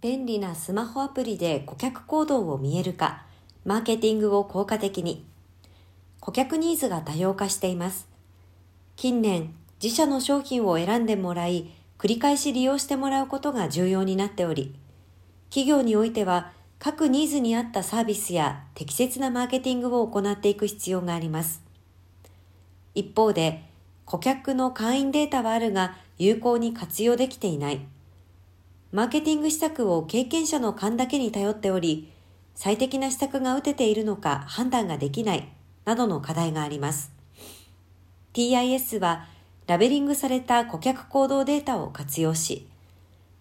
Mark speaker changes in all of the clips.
Speaker 1: 便利なスマホアプリで顧客行動を見えるか、マーケティングを効果的に。顧客ニーズが多様化しています。近年、自社の商品を選んでもらい、繰り返し利用してもらうことが重要になっており、企業においては各ニーズに合ったサービスや適切なマーケティングを行っていく必要があります。一方で、顧客の会員データはあるが有効に活用できていない。マーケティング施策を経験者の勘だけに頼っており、最適な施策が打てているのか判断ができないなどの課題があります。TIS はラベリングされた顧客行動データを活用し、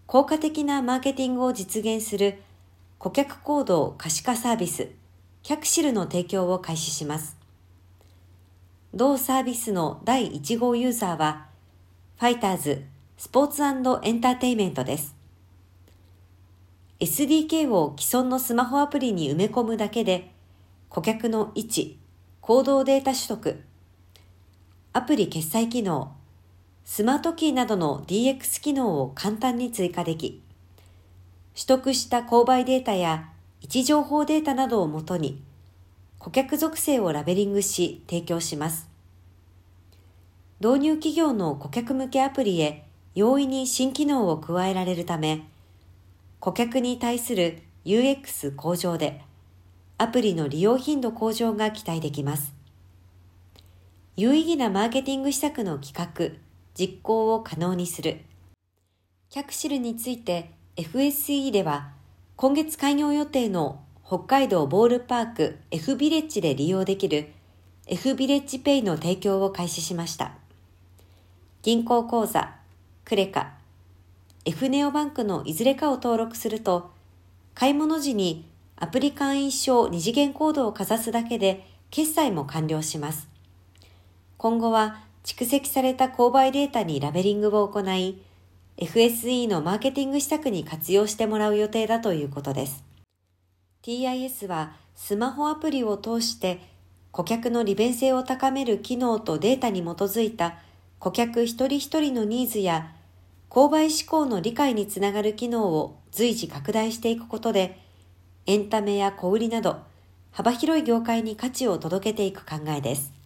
Speaker 1: 効果的なマーケティングを実現する顧客行動可視化サービス、キャクシルの提供を開始します。同サービスの第1号ユーザーは、ファイターズスポーツエンターテイメントです。SDK を既存のスマホアプリに埋め込むだけで、顧客の位置、行動データ取得、アプリ決済機能、スマートキーなどの DX 機能を簡単に追加でき、取得した購買データや位置情報データなどをもとに、顧客属性をラベリングし提供します。導入企業の顧客向けアプリへ容易に新機能を加えられるため、顧客に対する UX 向上で、アプリの利用頻度向上が期待できます。有意義なマーケティング施策の企画、実行を可能にする。キャクシルについて FSE では、今月開業予定の北海道ボールパーク F ビレッジで利用できる F ビレッジペイの提供を開始しました。銀行口座、クレカ、F ネオバンクのいずれかを登録すると、買い物時にアプリ会員証二次元コードをかざすだけで決済も完了します。今後は蓄積された購買データにラベリングを行い、FSE のマーケティング施策に活用してもらう予定だということです。TIS はスマホアプリを通して顧客の利便性を高める機能とデータに基づいた顧客一人一人のニーズや購買志向の理解につながる機能を随時拡大していくことでエンタメや小売りなど幅広い業界に価値を届けていく考えです。